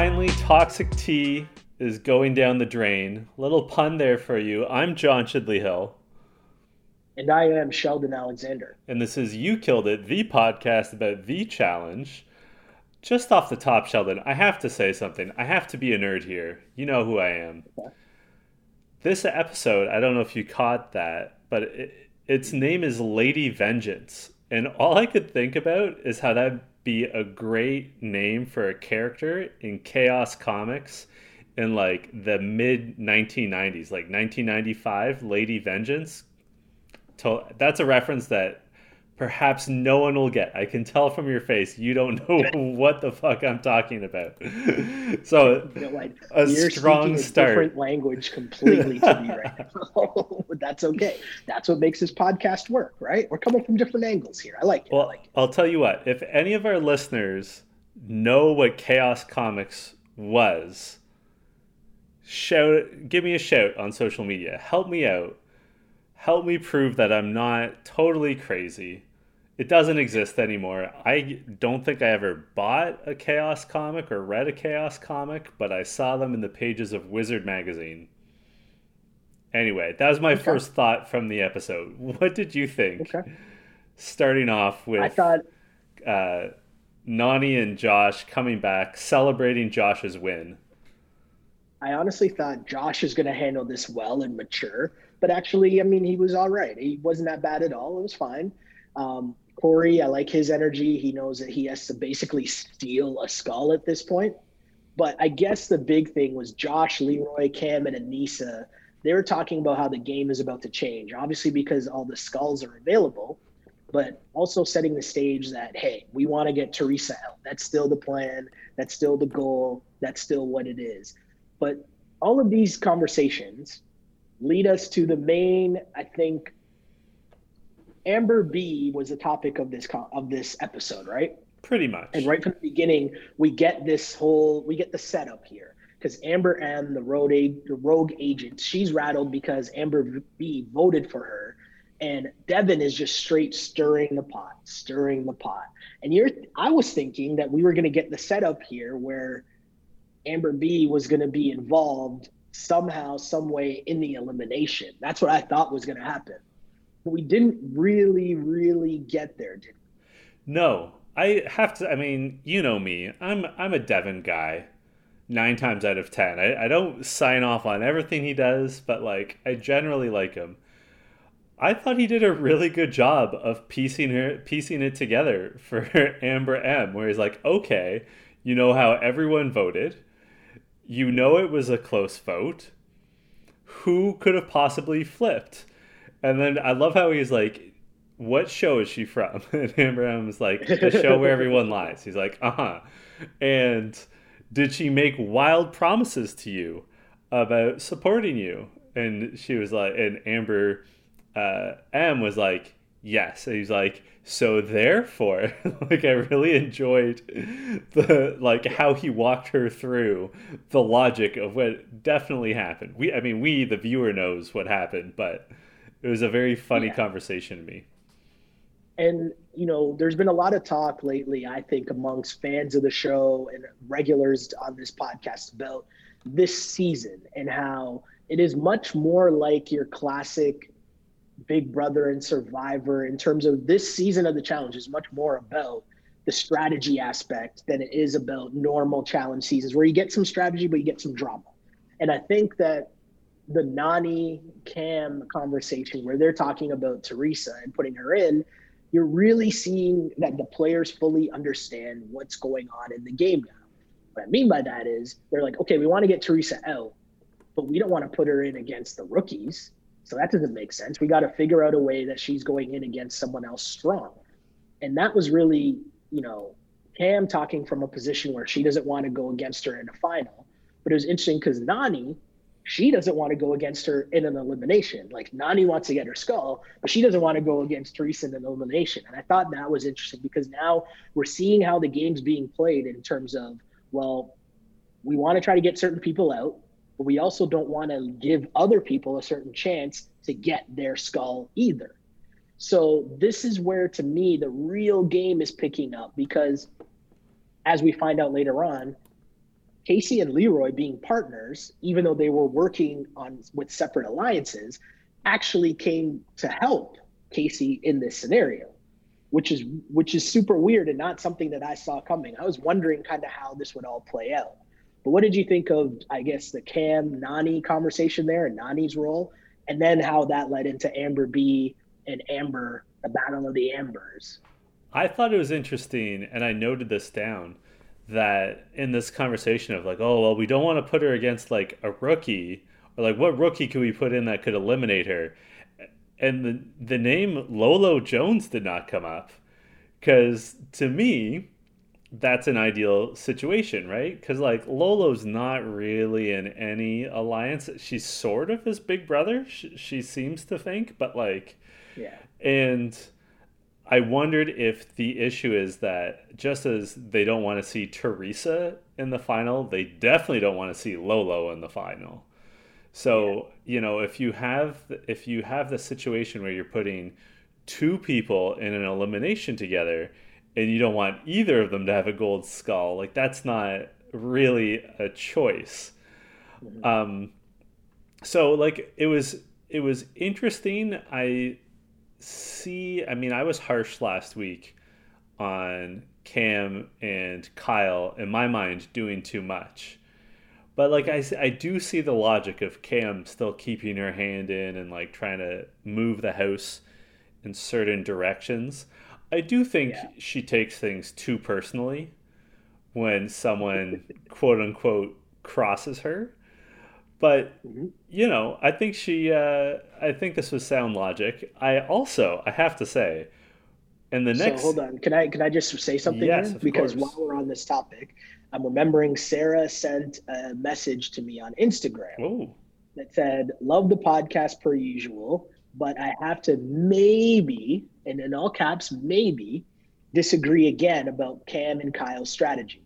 Finally, Toxic Tea is going down the drain. Little pun there for you. I'm John Chidley Hill. And I am Sheldon Alexander. And this is You Killed It, the podcast about the challenge. Just off the top, Sheldon, I have to say something. I have to be a nerd here. You know who I am. Okay. This episode, I don't know if you caught that, but it, its name is Lady Vengeance. And all I could think about is how that be a great name for a character in Chaos Comics in like the mid 1990s, like 1995, Lady Vengeance. That's a reference that perhaps no one will get. I can tell from your face you don't know what the fuck I'm talking about. so like, a strong start. A different language completely to me right now. but that's okay. That's what makes this podcast work, right? We're coming from different angles here. I like it. Well, like it. I'll tell you what. If any of our listeners know what Chaos Comics was, shout give me a shout on social media. Help me out. Help me prove that I'm not totally crazy it doesn't exist anymore. I don't think I ever bought a Chaos comic or read a Chaos comic, but I saw them in the pages of Wizard magazine. Anyway, that was my okay. first thought from the episode. What did you think? Okay. Starting off with I thought uh, Nany and Josh coming back, celebrating Josh's win. I honestly thought Josh is going to handle this well and mature, but actually, I mean, he was all right. He wasn't that bad at all. It was fine. Um, Cory, I like his energy. He knows that he has to basically steal a skull at this point. But I guess the big thing was Josh, Leroy, Cam, and Aneesa. They were talking about how the game is about to change, obviously because all the skulls are available, but also setting the stage that, hey, we want to get Teresa out. That's still the plan. That's still the goal. That's still what it is. But all of these conversations lead us to the main, I think, Amber B was the topic of this of this episode, right? Pretty much. And right from the beginning, we get this whole we get the setup here because Amber M, the road the rogue agent, she's rattled because Amber B voted for her, and Devin is just straight stirring the pot, stirring the pot. And you're, I was thinking that we were going to get the setup here where Amber B was going to be involved somehow, some way in the elimination. That's what I thought was going to happen we didn't really, really get there, did we? No, I have to. I mean, you know me. I'm I'm a Devin guy. Nine times out of ten, I, I don't sign off on everything he does, but like I generally like him. I thought he did a really good job of piecing her piecing it together for Amber M, where he's like, okay, you know how everyone voted, you know it was a close vote. Who could have possibly flipped? And then I love how he's like, "What show is she from?" And Abraham's like, "The show where everyone lies." He's like, "Uh huh." And did she make wild promises to you about supporting you? And she was like, and Amber uh, M was like, yes. And he's like, so therefore, like I really enjoyed the like how he walked her through the logic of what definitely happened. We, I mean, we the viewer knows what happened, but it was a very funny yeah. conversation to me. And you know, there's been a lot of talk lately, I think, amongst fans of the show and regulars on this podcast about this season and how it is much more like your classic Big Brother and Survivor in terms of this season of the challenge is much more about the strategy aspect than it is about normal challenge seasons where you get some strategy but you get some drama. And I think that the Nany Cam conversation where they're talking about Teresa and putting her in, you're really seeing that the players fully understand what's going on in the game now. What I mean by that is they're like, okay, we want to get Teresa out, but we don't want to put her in against the rookies. So that doesn't make sense. We got to figure out a way that she's going in against someone else strong. And that was really, you know, Cam talking from a position where she doesn't want to go against her in a final. But it was interesting because Nany she doesn't want to go against her in an elimination. Like Nany wants to get her skull, but she doesn't want to go against Teresa in an elimination. And I thought that was interesting because now we're seeing how the game's being played in terms of, well, we want to try to get certain people out, but we also don't want to give other people a certain chance to get their skull either. So this is where to me the real game is picking up because as we find out later on, Casey and Leroy being partners, even though they were working on with separate alliances, actually came to help Casey in this scenario, which is which is super weird and not something that I saw coming. I was wondering kind of how this would all play out. But what did you think of, I guess, the Cam Nany conversation there and Nany's role, and then how that led into Amber B and Amber, the Battle of the Ambers? I thought it was interesting, and I noted this down that in this conversation of like, oh well, we don't want to put her against like a rookie, or like what rookie could we put in that could eliminate her? And the the name Lolo Jones did not come up, because to me, that's an ideal situation, right? Because like Lolo's not really in any alliance. She's sort of his big brother. She, she seems to think, but like, yeah, and I wondered if the issue is that just as they don't want to see Teresa in the final, they definitely don't want to see Lolo in the final. So, yeah. you know, if you have if you have the situation where you're putting two people in an elimination together and you don't want either of them to have a gold skull, like that's not really a choice. Mm-hmm. Um so like it was it was interesting. I see. I mean, I was harsh last week on Cam and Kyle, in my mind, doing too much. But like I, I do see the logic of Cam still keeping her hand in and like trying to move the house in certain directions. I do think yeah. she takes things too personally when someone quote unquote crosses her. But mm-hmm. you know, I think she. Uh, I think this was sound logic. I also, I have to say, in the next. So hold on, can I can I just say something? Yes, because course. while we're on this topic, I'm remembering Sarah sent a message to me on Instagram Ooh. that said, "Love the podcast per usual, but I have to maybe, and in all caps, maybe." disagree again about Cam and Kyle's strategy.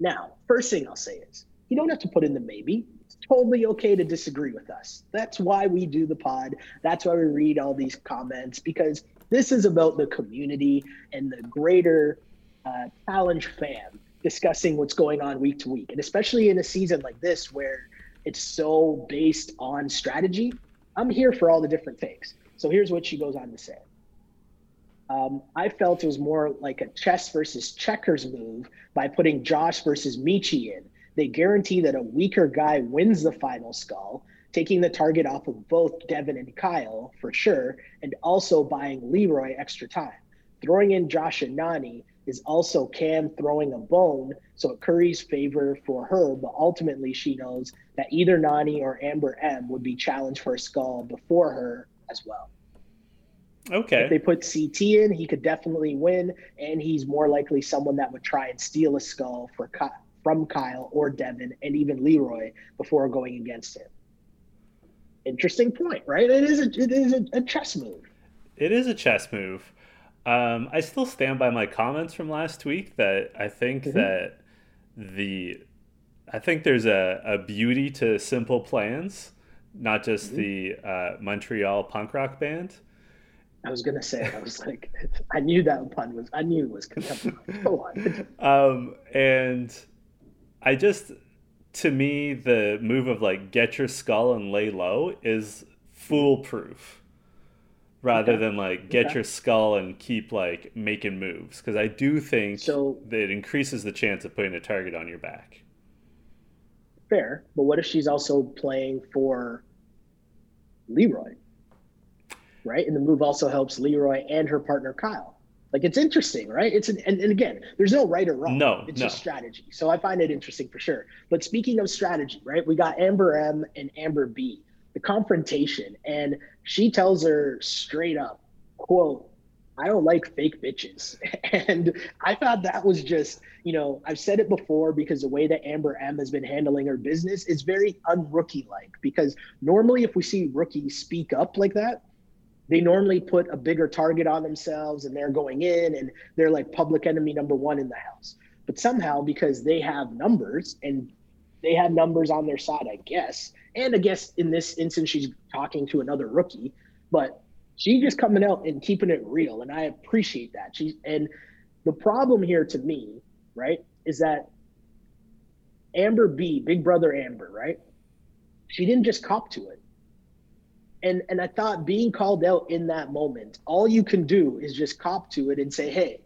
Now, first thing I'll say is you don't have to put in the maybe totally okay to disagree with us. That's why we do the pod. That's why we read all these comments because this is about the community and the greater uh, challenge fam discussing what's going on week to week. And especially in a season like this where it's so based on strategy, I'm here for all the different things. So here's what she goes on to say. Um, I felt it was more like a chess versus checkers move by putting Josh versus Michi in they guarantee that a weaker guy wins the final skull, taking the target off of both Devin and Kyle for sure, and also buying Leroy extra time. Throwing in Josh and Nany is also Cam throwing a bone, so it curries favor for her, but ultimately she knows that either Nany or Amber M would be challenged for a skull before her as well. Okay. If they put CT in, he could definitely win, and he's more likely someone that would try and steal a skull for Kyle from Kyle or Devin and even Leroy before going against him. Interesting point, right? It is a, it is a, a chess move. It is a chess move. Um, I still stand by my comments from last week that I think mm-hmm. that the I think there's a, a beauty to simple plans, not just mm-hmm. the uh, Montreal punk rock band. I was gonna say, I was like, I knew that pun was, I knew it was coming. Go on. Um, and I just to me the move of like get your skull and lay low is foolproof rather okay. than like get okay. your skull and keep like making moves because I do think so, that it increases the chance of putting a target on your back. Fair, but what if she's also playing for Leroy? Right? And the move also helps Leroy and her partner Kyle. Like it's interesting, right? It's an, and, and again, there's no right or wrong. No, it's no. just strategy. So I find it interesting for sure. But speaking of strategy, right? We got Amber M and Amber B, the confrontation, and she tells her straight up, quote, I don't like fake bitches. And I thought that was just, you know, I've said it before because the way that Amber M has been handling her business is very unrookie like. Because normally, if we see rookies speak up like that, they normally put a bigger target on themselves and they're going in and they're like public enemy number one in the house. But somehow, because they have numbers and they have numbers on their side, I guess. And I guess in this instance, she's talking to another rookie, but she's just coming out and keeping it real. And I appreciate that. She and the problem here to me, right, is that Amber B, Big Brother Amber, right? She didn't just cop to it. And and I thought being called out in that moment, all you can do is just cop to it and say, "Hey,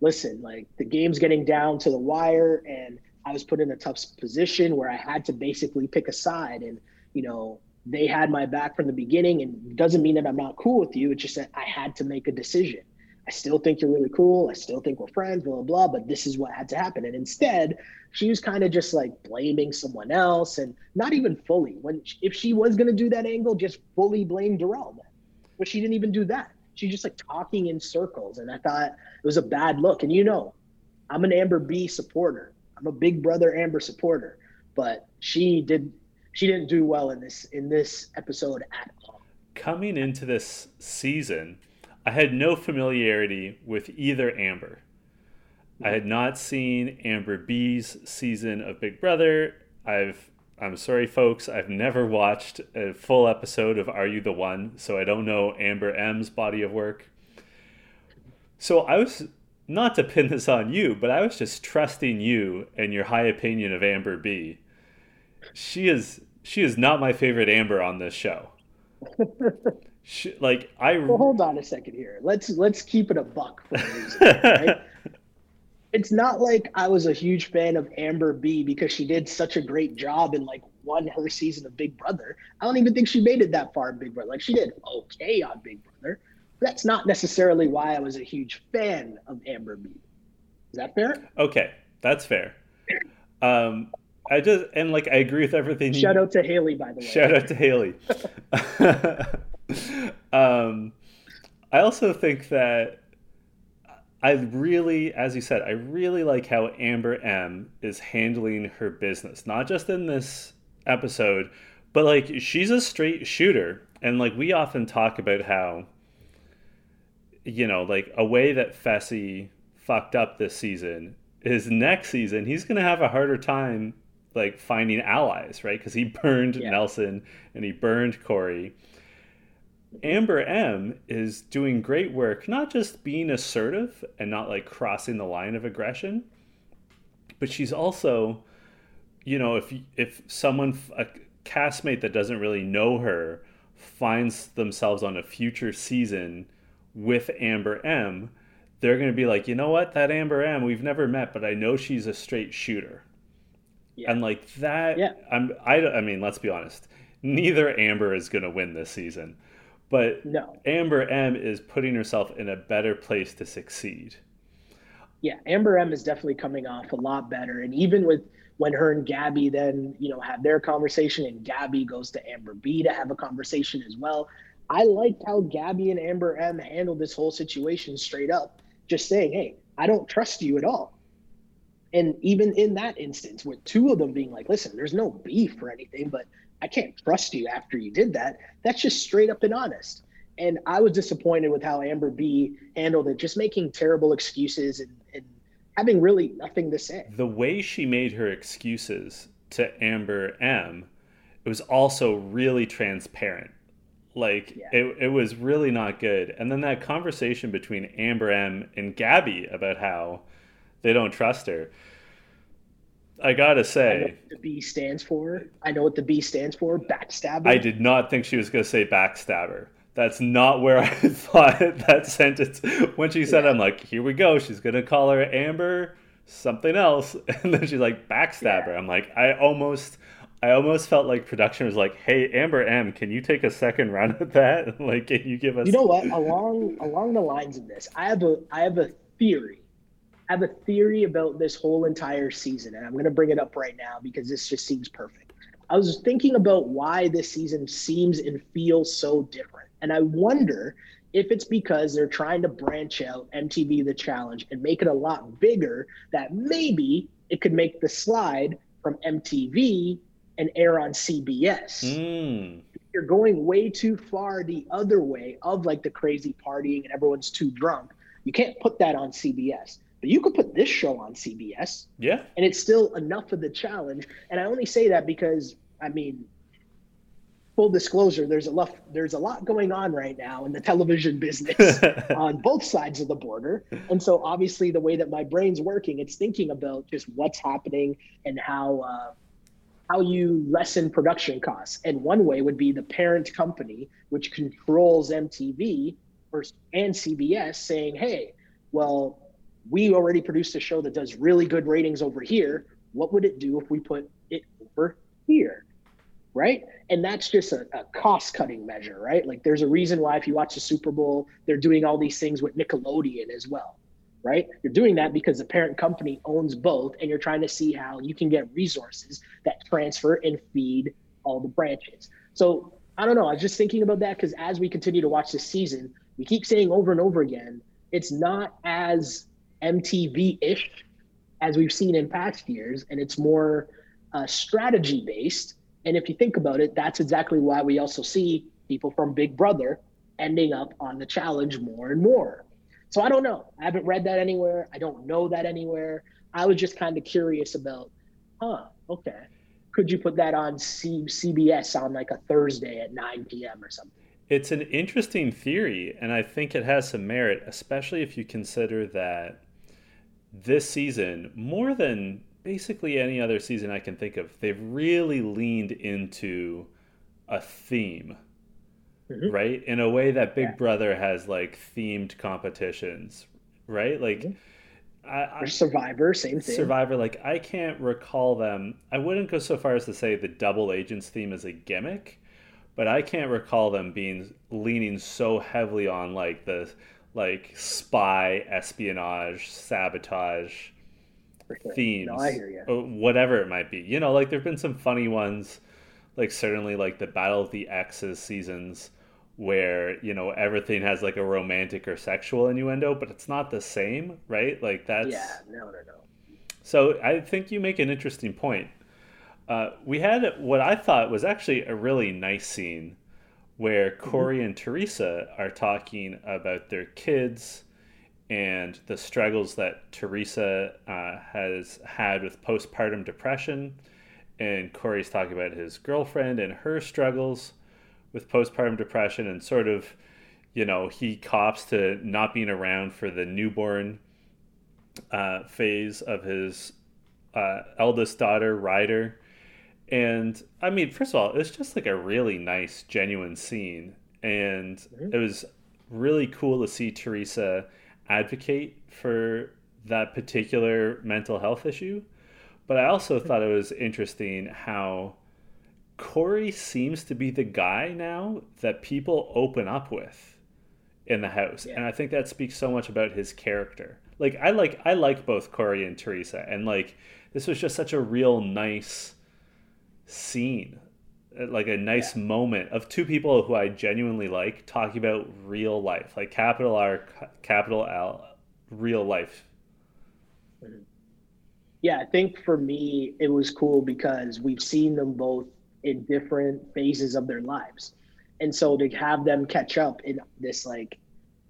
listen, like the game's getting down to the wire and I was put in a tough position where I had to basically pick a side and, you know, they had my back from the beginning and doesn't mean that I'm not cool with you. It's just that I had to make a decision. I still think you're really cool. I still think we're friends, blah, blah, blah, but this is what had to happen. And instead, she was kind of just like blaming someone else and not even fully. When if she was to do that angle, just fully blame Darrell. But she didn't even do that. She just like talking in circles. And I thought it was a bad look. And you know, I'm an Amber B supporter. I'm a big brother Amber supporter. But she did she didn't do well in this in this episode at all. Coming into this season, I had no familiarity with either Amber. I had not seen Amber B's season of Big Brother. I've I'm sorry folks, I've never watched a full episode of Are You the One, so I don't know Amber M's body of work. So I was not to pin this on you, but I was just trusting you and your high opinion of Amber B. She is she is not my favorite Amber on this show. she, like I well, hold on a second here. Let's let's keep it a buck for a reason. Right? it's not like I was a huge fan of Amber B because she did such a great job in like won her season of Big Brother. I don't even think she made it that far in Big Brother. Like she did okay on Big Brother. That's not necessarily why I was a huge fan of Amber B. Is that fair? Okay, that's fair. Um, I just and like I agree with everything. Shout out to Haley, by the way. Shout out to Haley. um, I also think that I really, as you said, I really like how Amber M is handling her business, not just in this episode, but like she's a straight shooter. And like we often talk about how, you know, like a way that Fessy fucked up this season is next season he's going to have a harder time like finding allies, right? Because he burned yeah. Nelson and he burned Cory. Amber M is doing great work, not just being assertive and not like crossing the line of aggression, but she's also, you know, if if someone a castmate that doesn't really know her finds themselves on a future season with Amber M, they're going to be like, you know what, that Amber M, we've never met, but I know she's a straight shooter. Yeah. And like that, yeah. I'm. I. I mean, let's be honest. Neither Amber is going to win this season, but no. Amber M is putting herself in a better place to succeed. Yeah, Amber M is definitely coming off a lot better, and even with when her and Gabby then you know have their conversation, and Gabby goes to Amber B to have a conversation as well. I liked how Gabby and Amber M handled this whole situation straight up, just saying, "Hey, I don't trust you at all." And even in that instance, with two of them being like, listen, there's no beef or anything, but I can't trust you after you did that, that's just straight up and honest. And I was disappointed with how Amber B handled it, just making terrible excuses and, and having really nothing to say. The way she made her excuses to Amber M, it was also really transparent. Like yeah. it, it was really not good. And then that conversation between Amber M and Gabby about how they don't trust her. I gotta say, I the B stands for. I know what the B stands for. Backstabber. I did not think she was gonna say backstabber. That's not where I thought that sentence. When she said, yeah. "I'm like, here we go." She's gonna call her Amber something else, and then she's like backstabber. Yeah. I'm like, I almost, I almost felt like production was like, "Hey, Amber M, can you take a second run at that? like, can you give us?" You know what? Along along the lines of this, I have a I have a theory I have a theory about this whole entire season, and I'm going to bring it up right now because this just seems perfect. I was thinking about why this season seems and feels so different. And I wonder if it's because they're trying to branch out MTV The Challenge and make it a lot bigger, that maybe it could make the slide from MTV and air on CBS. Mm. You're going way too far the other way of like the crazy partying and everyone's too drunk. You can't put that on CBS. But you could put this show on CBS. Yeah. And it's still enough of the challenge. And I only say that because, I mean, full disclosure, there's a lot there's a lot going on right now in the television business on both sides of the border. And so obviously the way that my brain's working, it's thinking about just what's happening and how uh, how you lessen production costs. And one way would be the parent company, which controls MTV or, and CBS, saying, hey, well, we already produced a show that does really good ratings over here. What would it do if we put it over here? Right. And that's just a, a cost cutting measure, right? Like there's a reason why if you watch the Super Bowl, they're doing all these things with Nickelodeon as well right? You're doing that because the parent company owns both, and you're trying to see how you can get resources that transfer and feed all the branches. So I don't know. I was just thinking about that because as we continue to watch this season, we keep saying over and over again, it's not as MTV ish as we've seen in past years, and it's more uh, strategy based. And if you think about it, that's exactly why we also see people from Big Brother ending up on the challenge more and more so I don't know. I haven't read that anywhere. I don't know that anywhere. I was just kind of curious about, huh, okay. Could you put that on C- CBS on like a Thursday at 9 p.m. or something? It's an interesting theory, and I think it has some merit, especially if you consider that this season, more than basically any other season I can think of, they've really leaned into a theme mm-hmm. right? In a way that Big yeah. Brother has like themed competitions, right? Like. Mm-hmm. I, or Survivor, same thing. Survivor, like I can't recall them. I wouldn't go so far as to say the double agents theme is a gimmick, but I can't recall them being leaning so heavily on like the like spy, espionage, sabotage sure. themes. No, you. Whatever it might be, you know, like there've been some funny ones, like certainly like the Battle of the Exes seasons where you know everything has like a romantic or sexual innuendo, but it's not the same, right? Like that's yeah, no, no, no. So I think you make an interesting point. Uh, we had what I thought was actually a really nice scene where mm-hmm. Mm-hmm. and Teresa are talking about their kids and the struggles that Teresa uh, has had with postpartum depression. And Cory's talking about his girlfriend and her struggles with postpartum depression and sort of, you know, he cops to not being around for the newborn uh, phase of his uh, eldest daughter, Ryder. And I mean, first of all, it's just like a really nice, genuine scene. And mm-hmm. it was really cool to see Teresa advocate for that particular mental health issue. But I also thought it was interesting how Cory seems to be the guy now that people open up with in the house. Yeah. And I think that speaks so much about his character. Like I like I like both Cory and Teresa and like this was just such a real nice scene. Uh, like a nice yeah. moment of two people who I genuinely like talking about real life, like capital R, capital L, real life. Yeah, I think for me it was cool because we've seen them both in different phases of their lives. And so to have them catch up in this like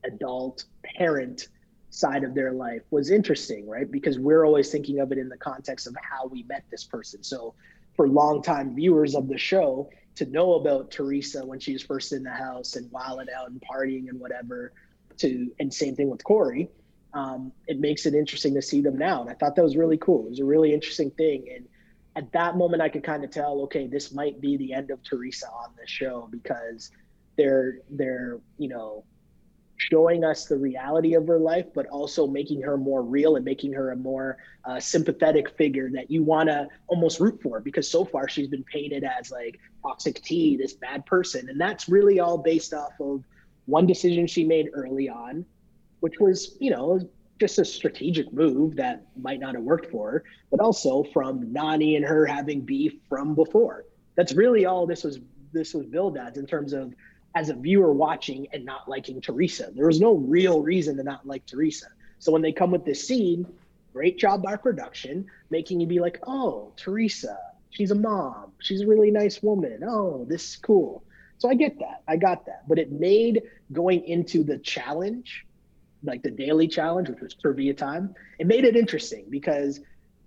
adult parent side of their life was interesting, right? Because we're always thinking of it in the context of how we met this person. So for longtime viewers of the show, to know about Teresa when she was first in the house and wilding out and partying and whatever, to and same thing with Cory. um, it makes it interesting to see them now. And I thought that was really cool. It was a really interesting thing. And at that moment I could kind of tell, okay, this might be the end of Teresa on the show because they're they're you know showing us the reality of her life, but also making her more real and making her a more uh, sympathetic figure that you want to almost root for because so far she's been painted as like toxic T, this bad person. And that's really all based off of one decision she made early on, which was, you know, just a strategic move that might not have worked for her, but also from Nany and her having beef from before. That's really all this was this was billed as in terms of as a viewer watching and not liking Teresa. There was no real reason to not like Teresa. So when they come with this scene, great job by production, making you be like, oh, Teresa, she's a mom. She's a really nice woman. Oh, this is cool. So I get that. I got that. But it made going into the challenge like the daily challenge, which was trivia time, it made it interesting because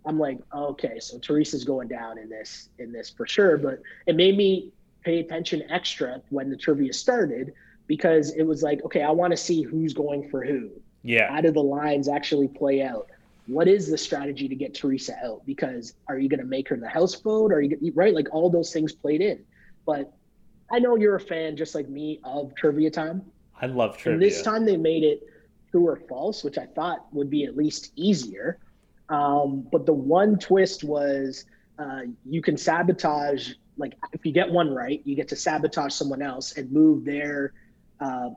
I'm like, okay, so Teresa's going down in this in this for sure. But it made me pay attention extra when the trivia started because it was like, okay, I want to see who's going for who. Yeah. How do the lines actually play out? What is the strategy to get Teresa out? Because are you going to make her the houseboat? Are you right? Like all those things played in. But I know you're a fan, just like me, of trivia time. I love trivia. And this time they made it true or false, which I thought would be at least easier. Um, but the one twist was uh, you can sabotage, like if you get one right, you get to sabotage someone else and move their, uh,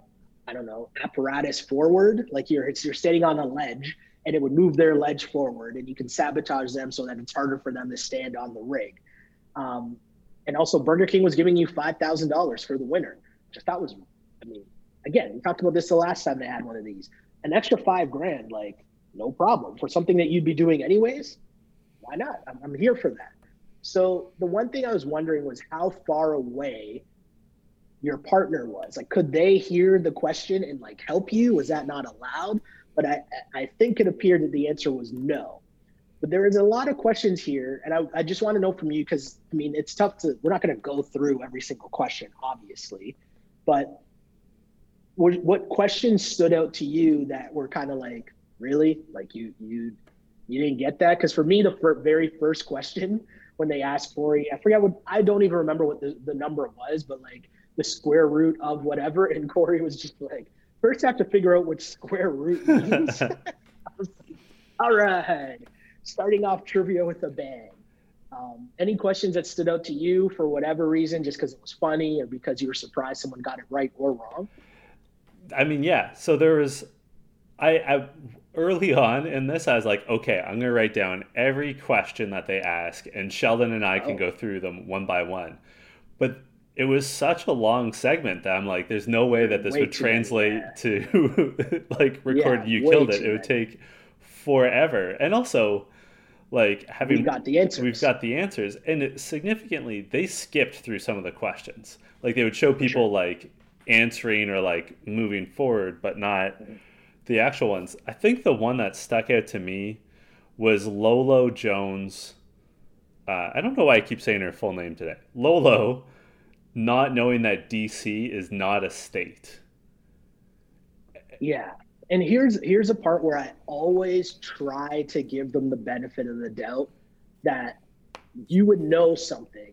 I don't know, apparatus forward. Like you're you're standing on a ledge and it would move their ledge forward, and you can sabotage them so that it's harder for them to stand on the rig. Um, and also, Burger King was giving you five thousand dollars for the winner, which I thought was, I mean, again, we talked about this the last time they had one of these. An extra five grand, like no problem for something that you'd be doing anyways. Why not? I'm, I'm here for that. So the one thing I was wondering was how far away your partner was. Like, could they hear the question and like help you? Was that not allowed? But I, I think it appeared that the answer was no. But there is a lot of questions here, and I, I just want to know from you because I mean it's tough to. We're not going to go through every single question, obviously, but what, what questions stood out to you that were kind of like really like you you you didn't get that because for me the very first question when they asked Cory I forget what I don't even remember what the, the number was but like the square root of whatever. And Cory was just like first I have to figure out what square root means. All right. Starting off trivia with a bang. Um, any questions that stood out to you for whatever reason just because it was funny or because you were surprised someone got it right or wrong? I mean, yeah. So there was, I, I early on in this, I was like, okay, I'm gonna write down every question that they ask, and Sheldon and I can Oh. go through them one by one. But it was such a long segment that I'm like, there's no way that this Way would translate to like record. Yeah, you killed it. It would take forever, and also. Like having we've got the answers We've got the answers, and it, significantly, they skipped through some of the questions. Like they would show people like answering or like moving forward, but not the actual ones. I think the one that stuck out to me was Lolo Jones. Uh, I don't know why I keep saying her full name today. Lolo, not knowing that DC is not a state. Yeah. And here's here's a part where I always try to give them the benefit of the doubt that you would know something,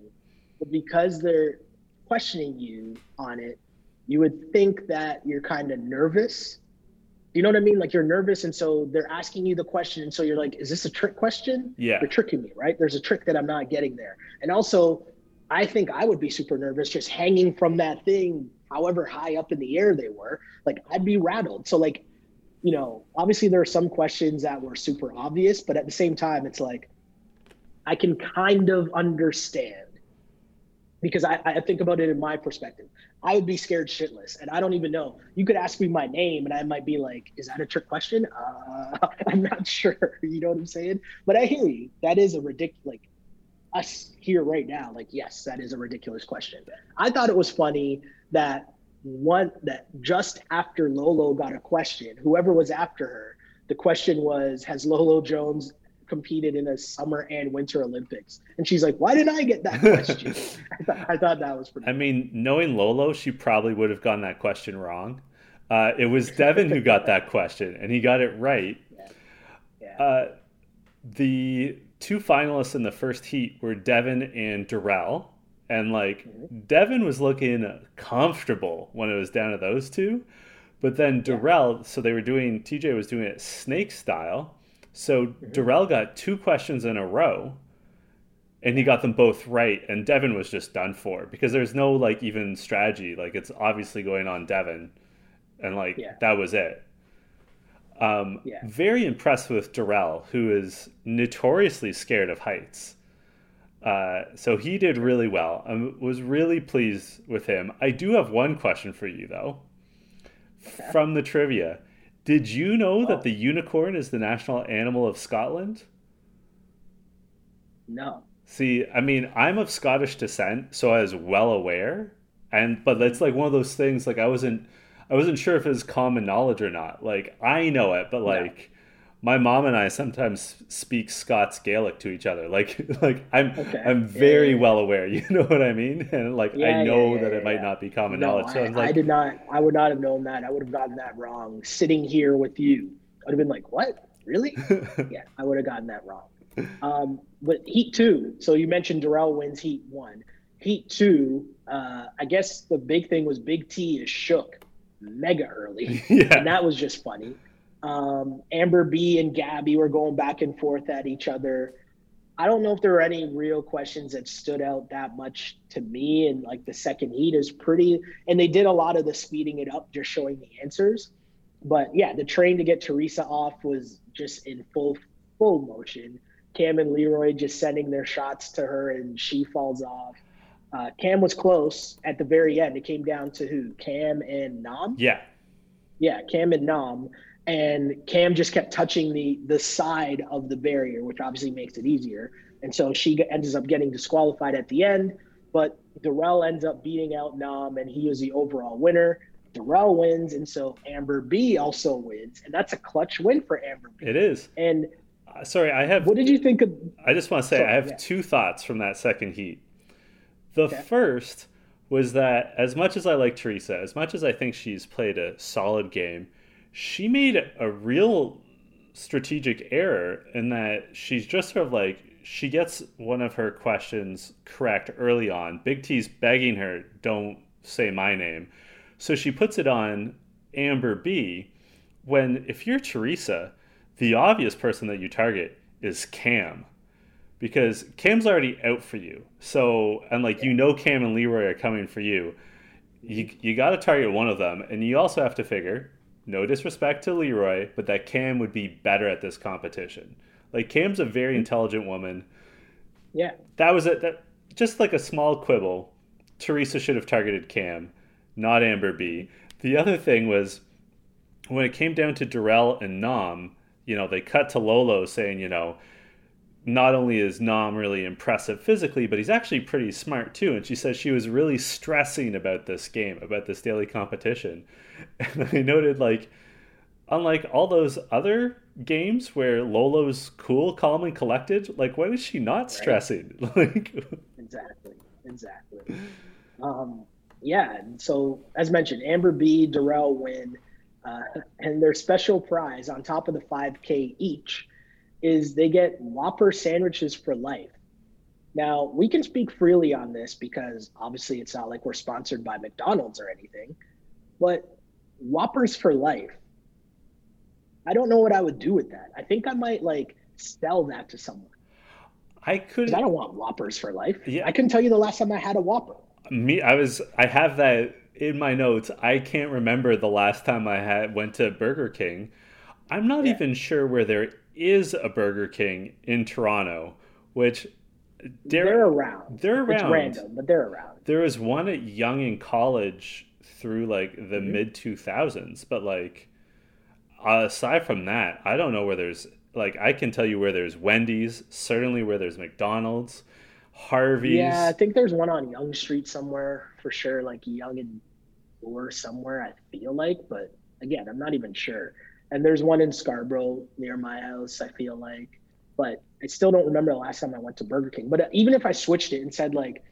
but because they're questioning you on it, you would think that you're kind of nervous. You know what I mean? Like you're nervous, and so they're asking you the question, and so you're like, "Is this a trick question?" Yeah. They're tricking me, right? There's a trick that I'm not getting there, and also, I think I would be super nervous just hanging from that thing, however high up in the air they were. Like I'd be rattled. So like, you know, obviously there are some questions that were super obvious, but at the same time, it's like I can kind of understand because I, I think about it in my perspective. I would be scared shitless, and I don't even know. You could ask me my name, and I might be like, "Is that a trick question?" Uh, I'm not sure. You know what I'm saying? But I hear you. That is a ridiculous. Like us here right now, like yes, that is a ridiculous question. I thought it was funny that one that just after Lolo got a question, whoever was after her, the question was, "Has Lolo Jones competed in a summer and winter Olympics?" And she's like, "Why didn't I get that question?" I, thought, I thought that was pretty. I mean, knowing Lolo, she probably would have gotten that question wrong. Uh, it was Devin who got that question, and he got it right. Yeah. Uh, the two finalists in the first heat were Devin and Darrell. And like Devin was looking comfortable when it was down to those two. But then Darrell, so they were doing, TJ was doing it snake style. So Darrell got two questions in a row and he got them both right. And Devin was just done for because there's no like even strategy. Like it's obviously going on Devin. And like Yeah. that was it. Um, Yeah. Very impressed with Darrell, who is notoriously scared of heights. Uh, so he did really well. I was really pleased with him. I do have one question for you, though. From the trivia, did you know that the unicorn is the national animal of Scotland? no. See, I mean, I'm of Scottish descent, so I was well aware, and but it's like one of those things. Like I wasn't, I wasn't sure if it was common knowledge or not. Like I know it, but like my mom and I sometimes speak Scots Gaelic to each other. Like like I'm Okay. I'm very yeah, yeah. well aware. You know what I mean? And like I know that it might not be common No, knowledge. So I, like, I did not. I would not have known that. I would have gotten that wrong. Sitting here with you, I'd have been like, "What? Really?" yeah, I would have gotten that wrong. Um, but Heat two. So you mentioned Darrell wins Heat one. Heat two. Uh, I guess the big thing was Big T is shook mega early, and that was just funny. Um, Amber B and Gabby were going back and forth at each other. I don't know if there were any real questions that stood out that much to me. And like the second heat is pretty, and they did a lot of the speeding it up, just showing the answers. But yeah, the train to get Teresa off was just in full full motion. Cam and Leroy just sending their shots to her, and she falls off. Uh, Cam was close at the very end. It came down to who? Cam and Nam. yeah. Yeah, Cam and Nam, and Cam just kept touching the the side of the barrier, which obviously makes it easier. And so she ends up getting disqualified at the end. But Darrell ends up beating out Nam, and he was the overall winner. Darrell wins, and so Amber B also wins, and that's a clutch win for Amber B. It is. And Uh, Sorry, I have what did you think of? I just want to say Sorry, I have yeah. two thoughts from that second heat. The Okay. first was that as much as I like Teresa, as much as I think she's played a solid game, she made a real strategic error in that she's just sort of like she gets one of her questions correct early on. Big T's begging her, "Don't say my name," so she puts it on Amber B. When if you're Teresa, the obvious person that you target is Cam because Cam's already out for you. So and like you know Cam and Leroy are coming for you. You you got to target one of them, and you also have to figure. No disrespect to Leroy, but that Cam would be better at this competition. Like Cam's a very mm-hmm. intelligent woman. Yeah, That was it. That just like a small quibble. Teresa should have targeted Cam, not Amber B. The other thing was when it came down to Darrell and Nam. You know, they cut to Lolo saying, you know, not only is Nam really impressive physically, but he's actually pretty smart too. And she says she was really stressing about this game, about this daily competition. And I noted, like, unlike all those other games where Lolo's cool, calm, and collected, like, when is she not stressing? Like, exactly, exactly. Um, yeah, and so as mentioned, Amber B, Darrell win, uh, and their special prize on top of the 5K each is they get Whopper sandwiches for life. Now we can speak freely on this because obviously it's not like we're sponsored by McDonald's or anything, but Whoppers for life. I don't know what I would do with that. I think I might like sell that to someone. I could. I don't want Whoppers for life. Yeah. I couldn't tell you the last time I had a Whopper. me i was i have that in my notes i can't remember the last time i had went to burger king i'm not Yeah. even sure where there is a burger king in toronto which They're, there, around. they're It's around. random, but they're around. there was one at Yonge in college through like the Mhm. mid 2000s but like aside from that i don't know where there's like i can tell you where there's wendy's certainly where there's mcdonald's harvey's Yeah, I think there's one on Yonge Street somewhere for sure, like Yonge and or somewhere. I feel like, but again, I'm not even sure. And there's one in Scarborough near my house. I feel like, but I still don't remember the last time I went to Burger King. But uh, even if I switched it and said like,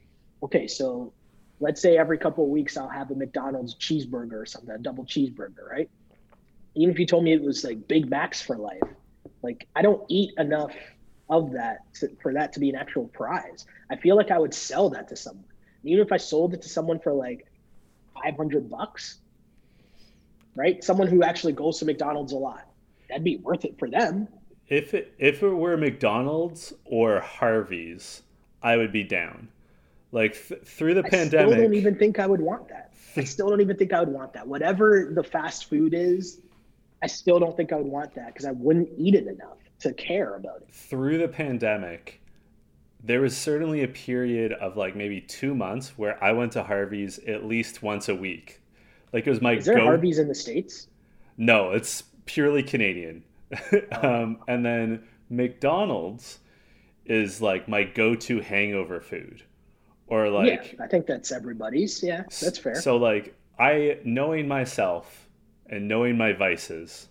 okay, so let's say every couple of weeks I'll have a McDonald's cheeseburger or something, a double cheeseburger, right? Even if you told me it was like Big Macs for life, like I don't eat enough of that to, for that to be an actual prize. I feel like I would sell that to someone. Even if I sold it to someone for like 500 bucks, right? Someone who actually goes to McDonald's a lot. That'd be worth it for them. If it, if it were McDonald's or Harvey's, I would be down. Like th- through the I pandemic, I still don't even think I would want that. I still don't even think I would want that. Whatever the fast food is, I still don't think I would want that because I wouldn't eat it enough to care about it. through the pandemic, there was certainly a period of like maybe two months where I went to Harvey's at least once a week. Like it was my Is there go. Harvey's in the States? No, it's purely Canadian. um, and then McDonald's is like my go-to hangover food, or like yeah, I think that's everybody's. Yeah, that's fair. So like I knowing myself and knowing my vices,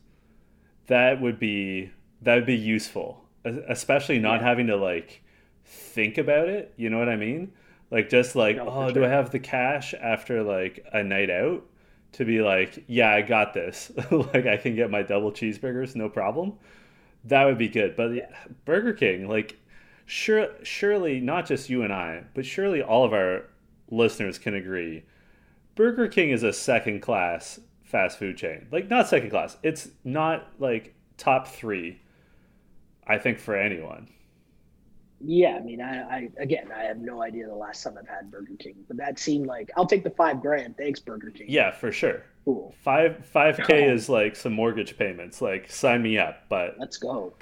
that would be That would be useful, especially not yeah. having to like think about it. You know what I mean? Like just like, no, oh, sure. do I have the cash after like a night out to be like, yeah, I got this. like I can get my double cheeseburgers, no problem. That would be good. But yeah. Burger King, like, sure, surely not just you and I, but surely all of our listeners can agree. Burger King is a second class fast food chain. Like not second class. It's not like top three. I think for anyone. Yeah, I mean, I, I again, I have no idea the last time I've had Burger King, but that seemed like I'll take the five grand. Thanks, Burger King. Yeah, for sure. Cool. Five five k is like some mortgage payments. Like, sign me up. But let's go.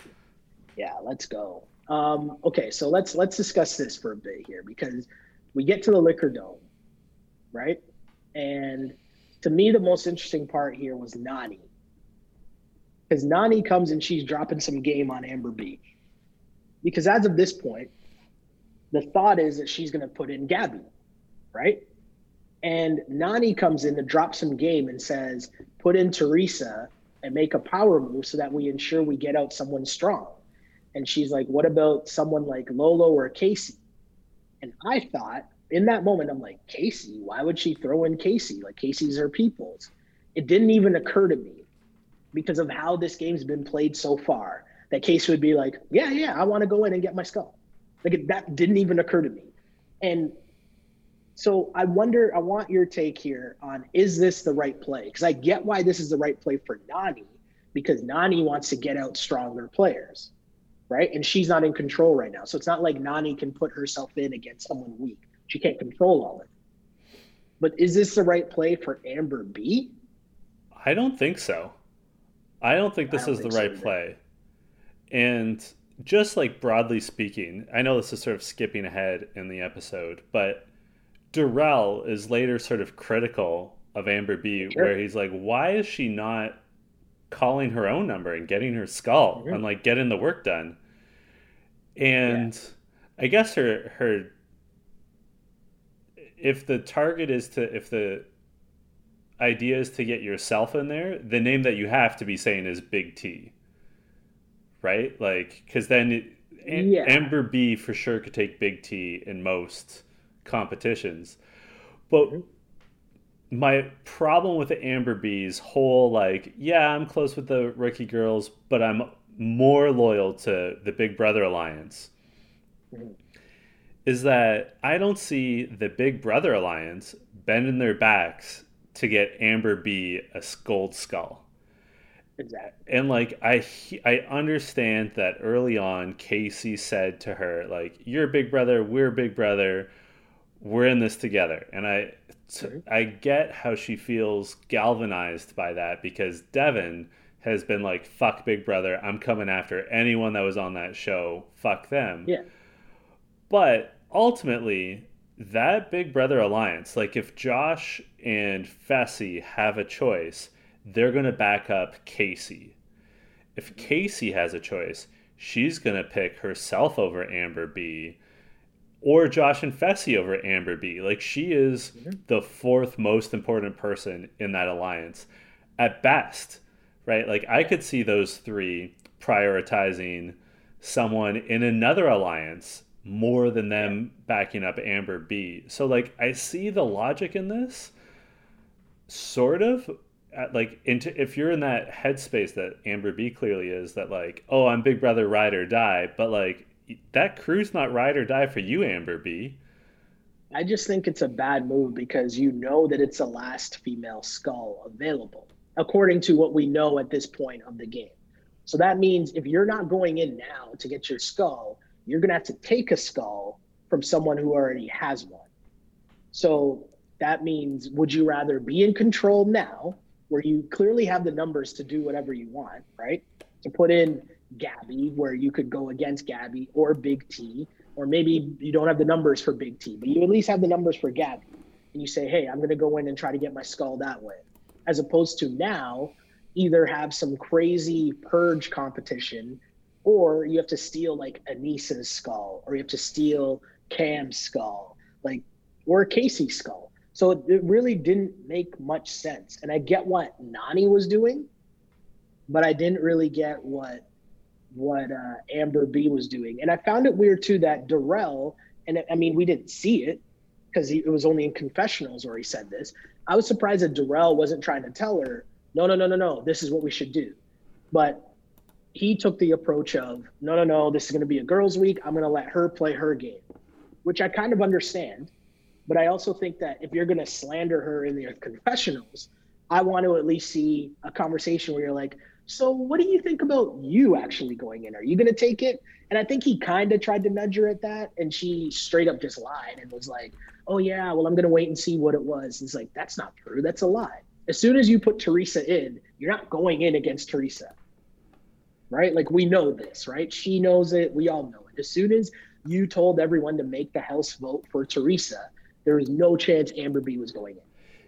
Yeah, let's go. Um, okay, so let's let's discuss this for a bit here because we get to the liquor dome, right? And to me, the most interesting part here was Nany, Because Nany comes and she's dropping some game on Amber B. Because as of this point, the thought is that she's going to put in Gabby, right? And Nany comes in to drop some game and says, put in Teresa and make a power move so that we ensure we get out someone strong. And she's like, what about someone like Lolo or Kaycee? And I thought in that moment, I'm like, Kaycee, why would she throw in Kaycee? Like Kaycee's her people's. It didn't even occur to me because of how this game's been played so far that Kaycee would be like, yeah, yeah, I want to go in and get my skull. Like that didn't even occur to me. And so I wonder, I want your take here on is this the right play? Because I get why this is the right play for Nany, because Nany wants to get out stronger players, right? And she's not in control right now. So it's not like Nany can put herself in against someone weak. She can't control all of it. But is this the right play for Amber B? I don't think so. I don't think this don't is think the right so play. And just like broadly speaking, I know this is sort of skipping ahead in the episode, but Darrell is later sort of critical of Amber B, sure. where he's like, why is she not calling her own number and getting her skull mm-hmm. and like getting the work done? And yeah. I guess her her if the target is to if the idea is to get yourself in there, the name that you have to be saying is Big T. Right? Like cuz then it, yeah. Amber B for sure could take Big T in most competitions. But mm-hmm. my problem with the Amber B's whole like, yeah, I'm close with the rookie girls, but I'm more loyal to the Big Brother alliance. Mm-hmm is that I don't see the Big Brother Alliance bending their backs to get Amber B a gold skull. Exactly. And like I I understand that early on Kaycee said to her like you're big brother, we're big brother, we're in this together. And I mm-hmm. I get how she feels galvanized by that because Devin has been like fuck big brother, I'm coming after anyone that was on that show, fuck them. Yeah. But ultimately, that Big Brother alliance, like if Josh and Fessy have a choice, they're going to back up Kaycee. If Kaycee has a choice, she's going to pick herself over Amber B or Josh and Fessy over Amber B. Like she is the fourth most important person in that alliance at best, right? Like I could see those three prioritizing someone in another alliance more than them backing up Amber B. So like I see the logic in this sort of like into if you're in that headspace that Amber B clearly is that like oh I'm Big Brother ride or die but like that crew's not ride or die for you Amber B. I just think it's a bad move because you know that it's the last female skull available according to what we know at this point of the game. So that means if you're not going in now to get your skull, you're going to have to take a skull from someone who already has one. So that means would you rather be in control now, where you clearly have the numbers to do whatever you want, right? To put in Gabby, where you could go against Gabby or Big T, or maybe you don't have the numbers for Big T, but you at least have the numbers for Gabby. And you say, hey, I'm going to go in and try to get my skull that way. As opposed to now, either have some crazy purge competition or you have to steal like Aneesa's skull, or you have to steal Cam's skull, like or Kaycee's skull. So it really didn't make much sense. And I get what Nany was doing, but I didn't really get what what uh, Amber B was doing. And I found it weird too that Darrell, and I mean, we didn't see it because it was only in confessionals where he said this. I was surprised that Darrell wasn't trying to tell her, no, no, no, no, no, this is what we should do. But he took the approach of, no, no, no, this is going to be a girls' week. I'm going to let her play her game, which I kind of understand. But I also think that if you're going to slander her in the confessionals, I want to at least see a conversation where you're like, so what do you think about you actually going in? Are you going to take it? And I think he kind of tried to nudge her at that. And she straight up just lied and was like, oh, yeah, well, I'm going to wait and see what it was. It's like, that's not true. That's a lie. As soon as you put Teresa in, you're not going in against Teresa. Right? Like we know this, right? She knows it. We all know it. As soon as you told everyone to make the house vote for Teresa, there was no chance Amber B was going in.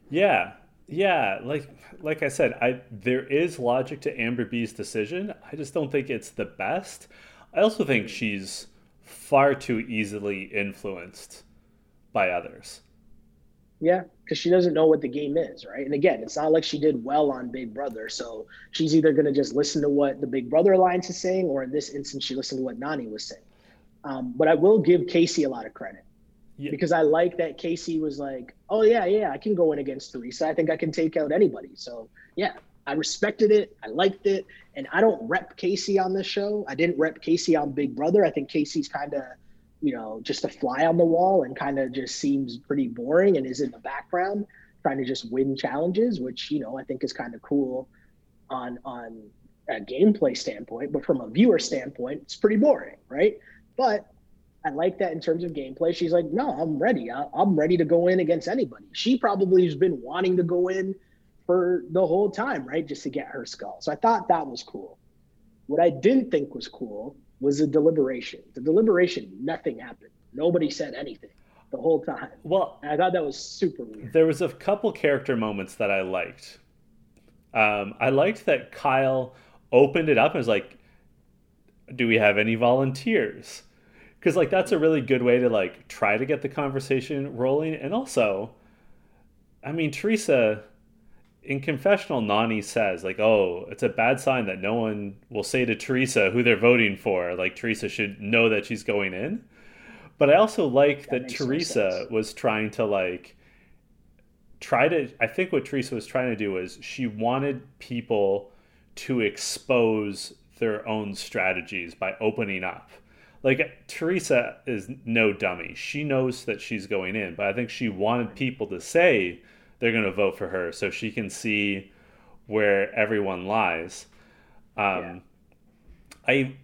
Yeah, yeah, like like I said, I there is logic to Amber B's decision. I just don't think it's the best. I also think she's far too easily influenced by others. Yeah, because she doesn't know what the game is, right? And again, it's not like she did well on Big Brother, so she's either going to just listen to what the Big Brother alliance is saying, or in this instance, she listened to what Nany was saying. Um, but I will give Kaycee a lot of credit yeah. because I like that Kaycee was like, "Oh yeah, yeah, I can go in against Teresa. I think I can take out anybody." So yeah, I respected it. I liked it, and I don't rep Kaycee on this show. I didn't rep Kaycee on Big Brother. I think Kaycee's kind of, you know, just a fly on the wall and kind of just seems pretty boring and is in the background trying to just win challenges, which you know I think is kind of cool on on a gameplay standpoint, but from a viewer standpoint, it's pretty boring, right? But I like that in terms of gameplay. She's like, no, I'm ready. I, am ready to go in against anybody. She probably has been wanting to go in for the whole time, right? Just to get her skull. So I thought that was cool. What I didn't think was cool was the deliberation. The deliberation, nothing happened. Nobody said anything the whole time. Well, and I thought that was super weird. There was a couple character moments that I liked. Um, I liked that Kyle opened it up and was like, "Do we have any volunteers?" Because like that's a really good way to like try to get the conversation rolling. And also i mean teresa in confessional Nany says like oh it's a bad sign that no one will say to teresa who they're voting for. Like teresa should know that she's going in. But i also like that, that teresa was trying to like try to i think what teresa was trying to do was she wanted people to expose their own strategies by opening up like Teresa is no dummy. She knows that she's going in, but I think she wanted people to say they're going to vote for her so she can see where everyone lies. Um, yeah. I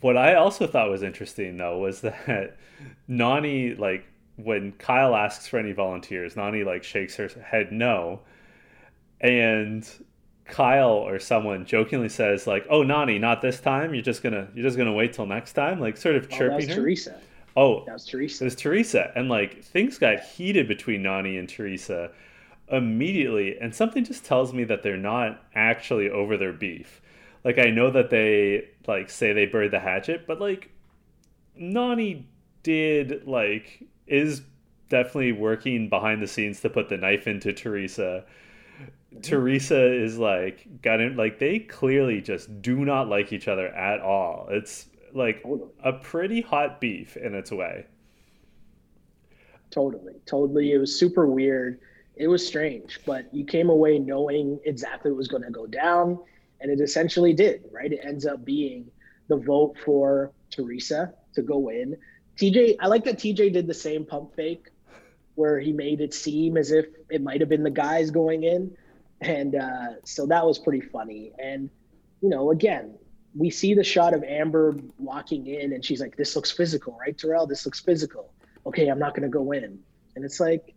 what I also thought was interesting though was that Nany like when Kyle asks for any volunteers, Nany like shakes her head no, and Kyle or someone jokingly says like, "Oh, Nany, not this time. You're just gonna you're just gonna wait till next time." Like sort of chirping oh, that was. Teresa. Oh, that was Teresa. It was Teresa, and like things got heated between Nany and Teresa immediately, and something just tells me that they're not actually over their beef. Like I know that they like say they buried the hatchet, but like Nany did like is definitely working behind the scenes to put the knife into Teresa Teresa is like got in like they clearly just do not like each other at all. It's like totally. a pretty hot beef in its way. Totally. Totally. It was super weird. It was strange, but you came away knowing exactly what was going to go down and it essentially did, right? It ends up being the vote for Teresa to go in. TJ, I like that TJ did the same pump fake where he made it seem as if it might have been the guys going in and uh, so that was pretty funny. And you know, again, we see the shot of Amber walking in, and she's like, "This looks physical, right, Darrell? This looks physical." Okay, I'm not gonna go in. And it's like,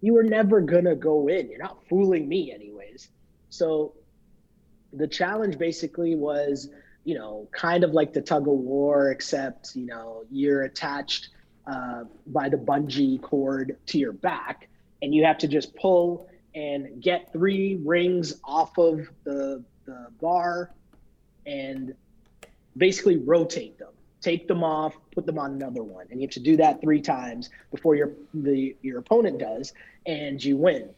you were never gonna go in. You're not fooling me, anyways. So the challenge basically was, you know, kind of like the tug of war, except you know you're attached uh, by the bungee cord to your back, and you have to just pull and get three rings off of the, the bar and basically rotate them. Take them off put them on another one. And you have to do that three times before your the your opponent does and you win.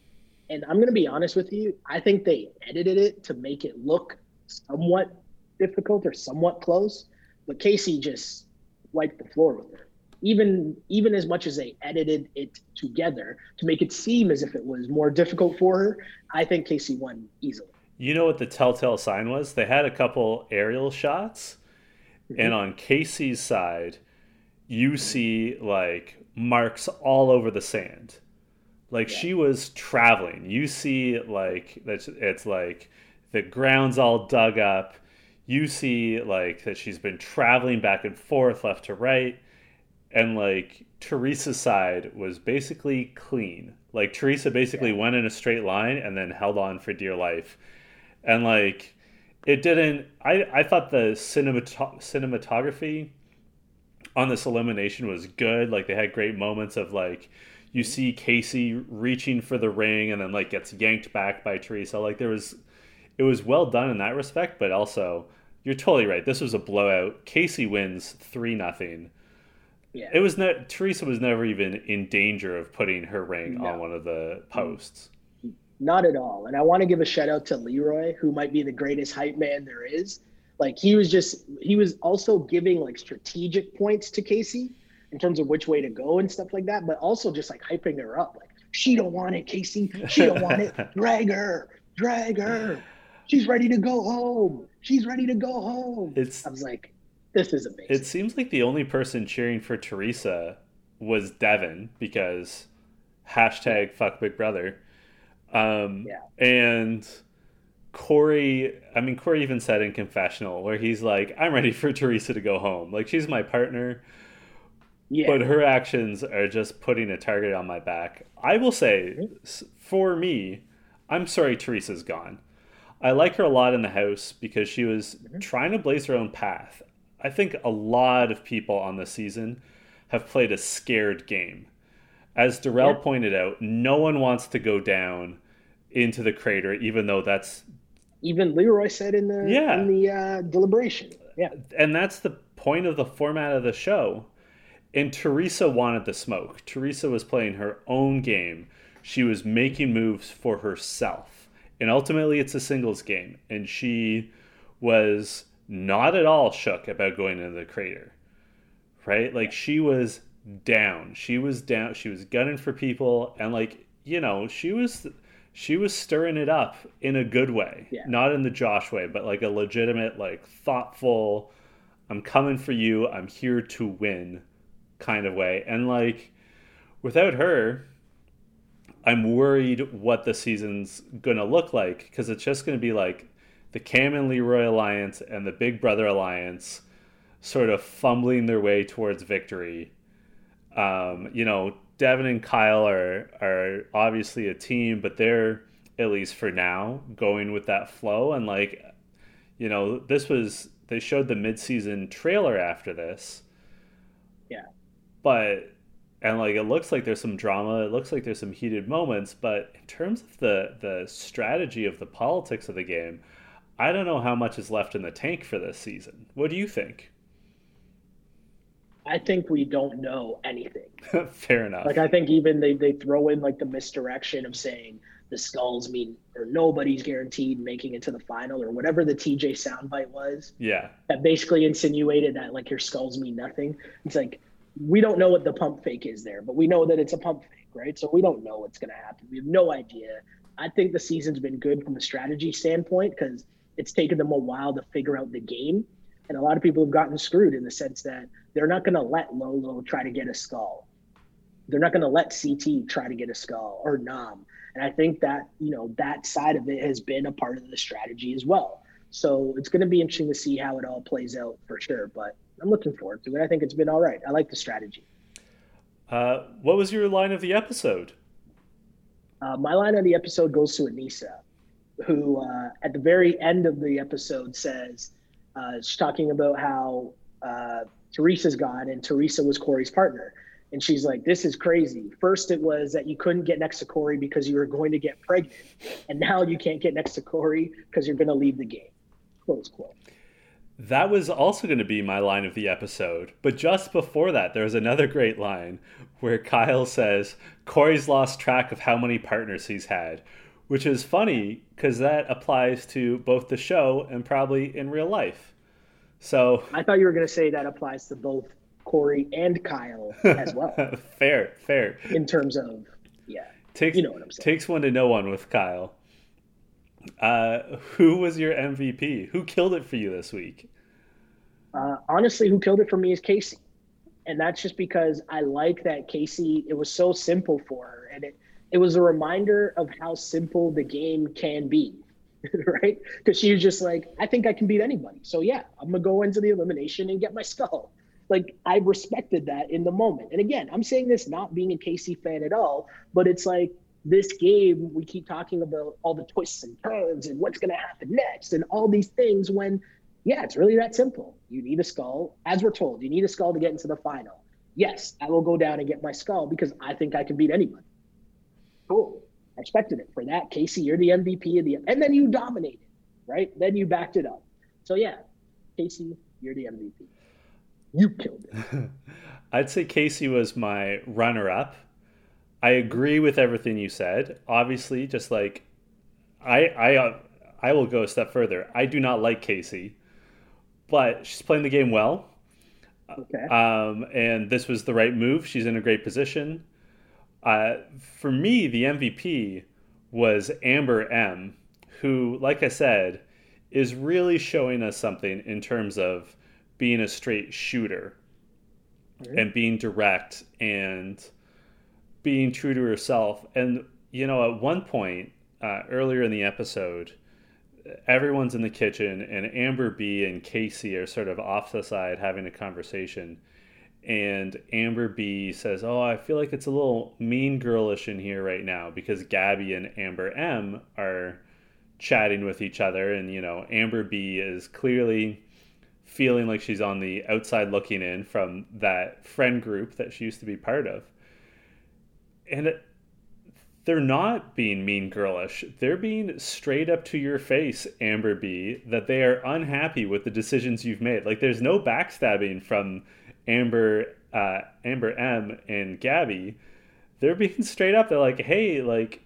And i'm to be honest with you i think they edited it to make it look somewhat difficult or somewhat close, but Kaycee just wiped the floor with her. Even even as much as they edited it together to make it seem as if it was more difficult for her, I think Kaycee won easily. You know what the telltale sign was? They had a couple aerial shots, mm-hmm. and on Kaycee's side, you see like marks all over the sand. Like yeah. she was traveling. You see like that's it's like the ground's all dug up. You see like that she's been traveling back and forth left to right and like Teresa's side was basically clean. Like Teresa basically yeah. went in a straight line and then held on for dear life. And like it didn't I I thought the cinemat- cinematography on this elimination was good. Like they had great moments of like you mm-hmm. see Kaycee reaching for the ring and then like gets yanked back by Teresa. Like there was it was well done in that respect, but also you're totally right. This was a blowout. Kaycee wins three nothing. Yeah. It was not Teresa was never even in danger of putting her ring no. on one of the posts. Not at all. And I want to give a shout out to Leroy, who might be the greatest hype man there is. Like he was just he was also giving like strategic points to Kaycee in terms of which way to go and stuff like that, but also just like hyping her up. Like she don't want it, Kaycee. She don't want it. Drag her, drag her. She's ready to go home. She's ready to go home. It's. I was like, this is amazing. It seems like the only person cheering for Teresa was Devin because hashtag fuck Big Brother. Um, yeah. And Cory, I mean, Cory even said in confessional where he's like, I'm ready for Teresa to go home. Like, she's my partner. Yeah. But her actions are just putting a target on my back. I will say, for me, I'm sorry Teresa's gone. I like her a lot in the house because she was mm-hmm. trying to blaze her own path. I think a lot of people on this season have played a scared game. As Darrell yeah. pointed out, no one wants to go down into the crater, even though that's even Leroy said in the yeah. in the uh, deliberation. Yeah, and that's the point of the format of the show. And Teresa wanted the smoke. Teresa was playing her own game. She was making moves for herself, and ultimately, it's a singles game. And she was not at all shook about going into the crater. Right? Like she was down. She was down. She was gunning for people, and like you know, she was she was stirring it up in a good way, yeah. not in the Josh way, but like a legitimate, like thoughtful, I'm coming for you, I'm here to win kind of way. And like without her, I'm worried what the season's gonna look like because it's just gonna be like the Cam and Leroy alliance and the Big Brother alliance sort of fumbling their way towards victory. Um, you know, Devin and Kyle are are obviously a team, but they're at least for now going with that flow and like you know, this was they showed the midseason trailer after this. Yeah. But and like it looks like there's some drama, it looks like there's some heated moments, but in terms of the the strategy of the politics of the game, I don't know how much is left in the tank for this season. What do you think? I think we don't know anything. Fair enough. Like I think even they, they throw in like the misdirection of saying the skulls mean or nobody's guaranteed making it to the final or whatever the TJ soundbite was. Yeah. That basically insinuated that like your skulls mean nothing. It's like we don't know what the pump fake is there, but we know that it's a pump fake, right? So we don't know what's gonna happen. We have no idea. I think the season's been good from a strategy standpoint because it's taken them a while to figure out the game and a lot of people have gotten screwed in the sense that they're not going to let Lolo try to get a skull. They're not going to let CT try to get a skull or Nam. And I think that, you know, that side of it has been a part of the strategy as well. So it's going to be interesting to see how it all plays out for sure. But I'm looking forward to it. I think it's been all right. I like the strategy. Uh, what was your line of the episode? Uh, my line of the episode goes to Aneesa, who uh, at the very end of the episode says, uh, she's talking about how uh, Teresa's gone and Teresa was Cory's partner. And she's like, this is crazy. First, it was that you couldn't get next to Cory because you were going to get pregnant. And now you can't get next to Cory because you're going to leave the game. Close quote. That was also going to be my line of the episode. But just before that, there was another great line where Kyle says, Cory's lost track of how many partners he's had, which is funny because that applies to both the show and probably in real life. So I thought you were going to say that applies to both Cory and Kyle as well. fair, fair. In terms of yeah, takes you know what I'm saying. Takes one to know one with Kyle. Uh, who was your MVP? Who killed it for you this week? Uh, honestly, who killed it for me is Kaycee, and that's just because I like that Kaycee. It was so simple for her, and it it was a reminder of how simple the game can be, right? Because she was just like, I think I can beat anybody. So yeah, I'm gonna go into the elimination and get my skull. Like I respected that in the moment. And again, I'm saying this not being a Kaycee fan at all, but it's like this game, we keep talking about all the twists and turns and what's to happen next and all these things when, yeah, it's really that simple. You need a skull. As we're told, you need a skull to get into the final. Yes, I will go down and get my skull because I think I can beat anybody. Cool. I expected it for that. Kaycee, you're the MVP of the, and then you dominated, right? Then you backed it up. So yeah, Kaycee, you're the MVP. You killed it. I'd say Kaycee was my runner up I agree with everything you said. Obviously, just like I I uh, I will go a step further. I do not like Kaycee, but she's playing the game well. Okay. Um, and this was the right move. She's in a great position. Uh, for me, the MVP was Amber M, who, like I said, is really showing us something in terms of being a straight shooter mm-hmm. and being direct and being true to herself. And, you know, at one point uh, earlier in the episode, everyone's in the kitchen, and Amber B and Kaycee are sort of off the side having a conversation. And Amber B says, Oh, I feel like it's a little mean girlish in here right now because Gabby and Amber M are chatting with each other. And, you know, Amber B is clearly feeling like she's on the outside looking in from that friend group that she used to be part of and it, they're not being mean girlish. They're being straight up to your face, Amber B, that they are unhappy with the decisions you've made. Like there's no backstabbing from Amber uh, Amber M and Gabby. They're being straight up. They're like, "Hey, like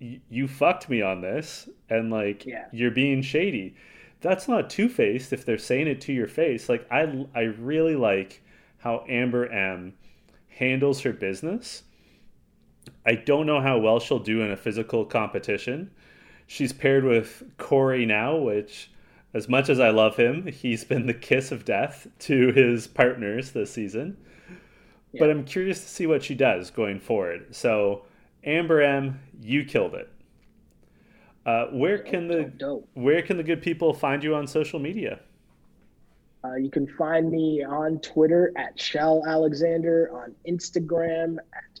y- you fucked me on this and like yeah. you're being shady." That's not two-faced if they're saying it to your face. Like I I really like how Amber M handles her business I don't know how well she'll do in a physical competition. She's paired with Cory now, which, as much as I love him, he's been the kiss of death to his partners this season. Yeah. But I'm curious to see what she does going forward. So, Amber M, you killed it. Uh, where can the where can the good people find you on social media? Uh, you can find me on Twitter at Shell Alexander, on Instagram at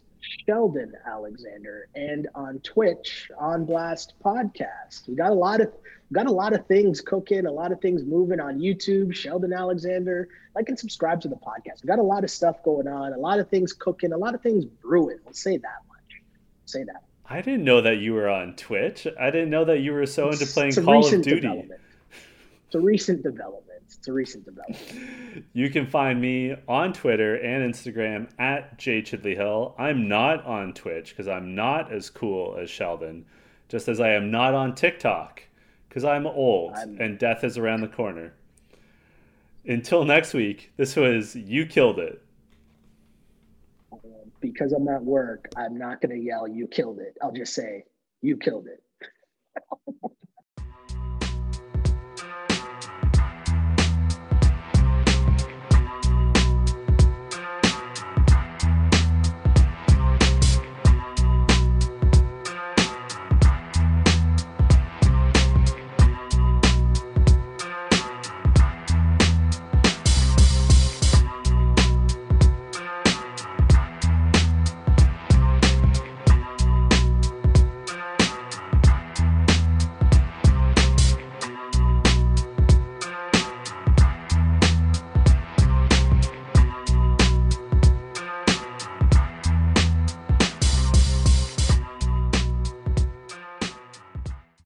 Sheldon Alexander, and on Twitch, on Blast Podcast. We got a lot of got a lot of things cooking, a lot of things moving on YouTube. Sheldon Alexander, like and subscribe to the podcast. We got a lot of stuff going on, a lot of things cooking, a lot of things brewing. Let's say that much. Say that. I didn't know that you were on Twitch. I didn't know that you were so into playing Call of Duty. It's a recent development. It's a recent development. You can find me on Twitter and Instagram at J Chidley Hill. I'm not on Twitch because I'm not as cool as Sheldon, just as I am not on TikTok because I'm old I'm... and death is around the corner. Until next week, this was You Killed It. Um, because I'm at work, I'm not going to yell, You killed it. I'll just say, You killed it.